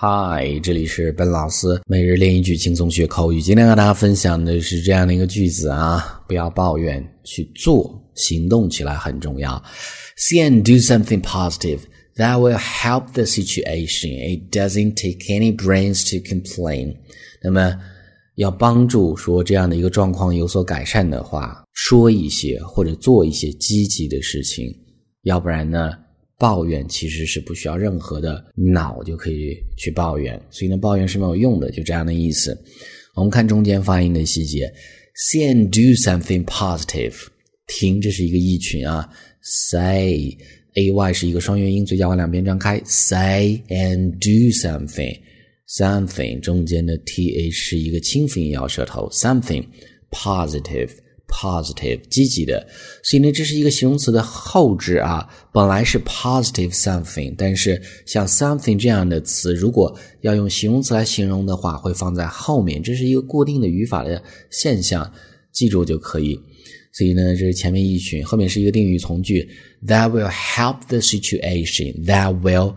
嗨，这里是本老师每日练一句轻松学口语。今天和大家分享的是这样的一个句子啊，不要抱怨，去做，行动起来很重要。See and do something positive that will help the situation. It doesn't take any brains to complain. 那么要帮助说这样的一个状况有所改善的话，说一些或者做一些积极的事情，要不然呢？抱怨其实是不需要任何的脑就可以去抱怨，所以呢，抱怨是没有用的，就这样的意思。我们看中间发音的细节，say and do something positive，听，这是一个意群啊，say a y 是一个双元音，嘴角往两边张开，say and do something，something 中间的 t h 是一个清辅音咬舌头，something positive。Positive 积极的，所以呢，这是一个形容词的后置啊。本来是 positive something，但是像 something 这样的词，如果要用形容词来形容的话，会放在后面，这是一个固定的语法的现象，记住就可以。所以呢，这是前面一群，后面是一个定语从句，that will help the situation，that will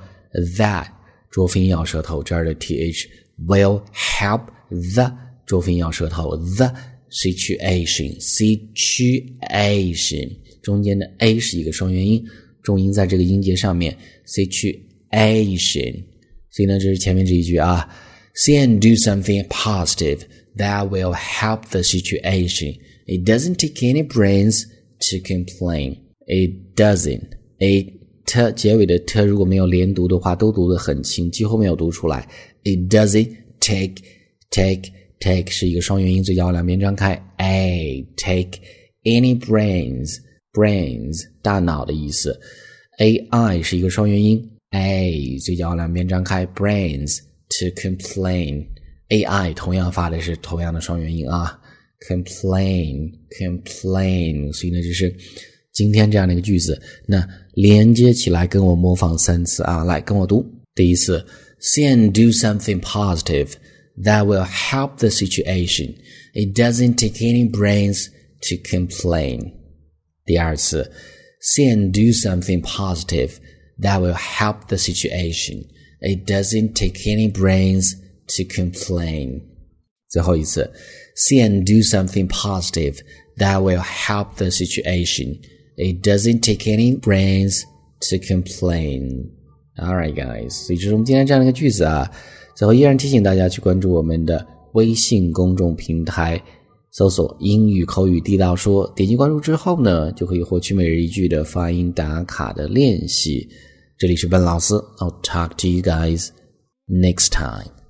that 浊辅音咬舌头，这儿的 th will help the 浊辅音咬舌头 the。situation，situation，中间的 a 是一个双元音，重音在这个音节上面，situation。所以呢，这是前面这一句啊，say and do something positive that will help the situation. It doesn't take any brains to complain. It doesn't. A t 结尾的 t 如果没有连读的话，都读得很轻，几乎没有读出来。It doesn't take take Take 是一个双元音，嘴角两边张开。A take any brains brains 大脑的意思。A I 是一个双元音。A 嘴角两边张开。Brains to complain。A I 同样发的是同样的双元音啊。Complain complain，所以呢，就是今天这样的一个句子。那连接起来，跟我模仿三次啊，来跟我读。第一次，See and do something positive。that will help the situation. It doesn't take any brains to complain. 第二次，say and do something positive that will help the situation. It doesn't take any brains to complain. 最后一次，say and do something positive that will help the situation. It doesn't take any brains to complain. All right, guys. 所以这是我们今天这样的一个句子啊。 最后，依然提醒大家去关注我们的微信公众平台，搜索“英语口语地道说”。点击关注之后呢，就可以获取每日一句的发音打卡的练习。这里是笨老师，I'll talk to you guys next time.